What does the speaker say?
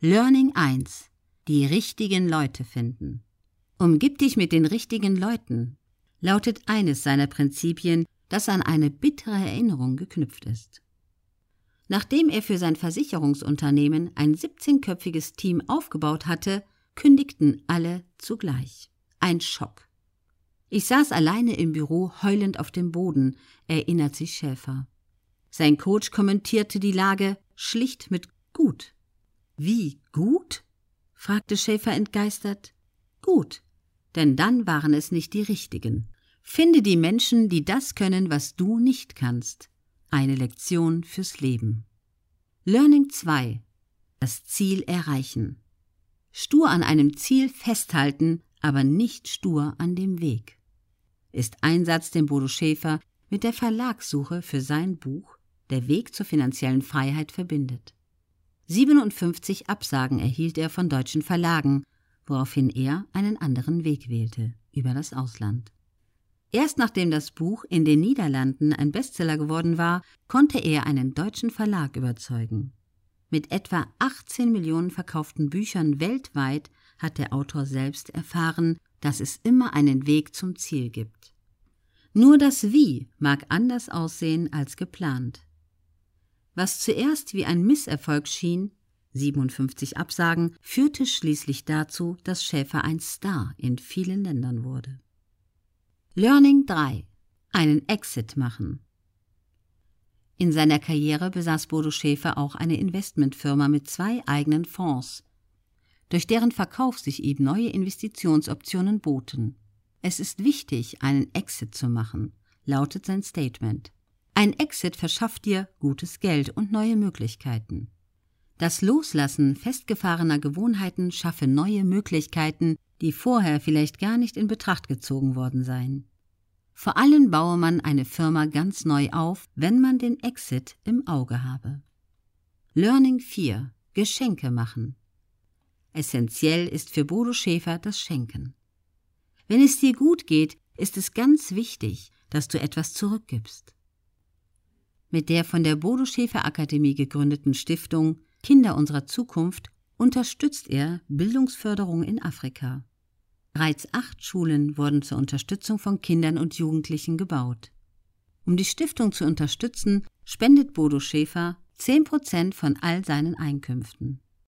Learning 1. Die richtigen Leute finden. Umgib dich mit den richtigen Leuten, lautet eines seiner Prinzipien, das an eine bittere Erinnerung geknüpft ist. Nachdem er für sein Versicherungsunternehmen ein 17-köpfiges Team aufgebaut hatte, kündigten alle zugleich. Ein Schock. Ich saß alleine im Büro heulend auf dem Boden, erinnert sich Schäfer. Sein Coach kommentierte die Lage schlicht mit gut. Wie gut? fragte Schäfer entgeistert. Gut, denn dann waren es nicht die richtigen. Finde die Menschen, die das können, was du nicht kannst. Eine Lektion fürs Leben. Learning 2. Das Ziel erreichen. Stur an einem Ziel festhalten, aber nicht stur an dem Weg. Ist ein Satz, den Bodo Schäfer mit der Verlagssuche für sein Buch Der Weg zur finanziellen Freiheit verbindet. 57 Absagen erhielt er von deutschen Verlagen, woraufhin er einen anderen Weg wählte, über das Ausland. Erst nachdem das Buch in den Niederlanden ein Bestseller geworden war, konnte er einen deutschen Verlag überzeugen. Mit etwa 18 Millionen verkauften Büchern weltweit hat der Autor selbst erfahren, dass es immer einen Weg zum Ziel gibt. Nur das Wie mag anders aussehen als geplant. Was zuerst wie ein Misserfolg schien, 57 Absagen, führte schließlich dazu, dass Schäfer ein Star in vielen Ländern wurde. Learning 3. Einen Exit machen. In seiner Karriere besaß Bodo Schäfer auch eine Investmentfirma mit zwei eigenen Fonds, durch deren Verkauf sich ihm neue Investitionsoptionen boten. Es ist wichtig, einen Exit zu machen, lautet sein Statement. Ein Exit verschafft dir gutes Geld und neue Möglichkeiten. Das Loslassen festgefahrener Gewohnheiten schaffe neue Möglichkeiten, die vorher vielleicht gar nicht in Betracht gezogen worden seien. Vor allem baue man eine Firma ganz neu auf, wenn man den Exit im Auge habe. Learning 4. Geschenke machen. Essentiell ist für Bodo Schäfer das Schenken. Wenn es dir gut geht, ist es ganz wichtig, dass du etwas zurückgibst. Mit der von der Bodo Schäfer Akademie gegründeten Stiftung Kinder unserer Zukunft unterstützt er Bildungsförderung in Afrika. Bereits acht Schulen wurden zur Unterstützung von Kindern und Jugendlichen gebaut. Um die Stiftung zu unterstützen, spendet Bodo Schäfer 10 Prozent von all seinen Einkünften.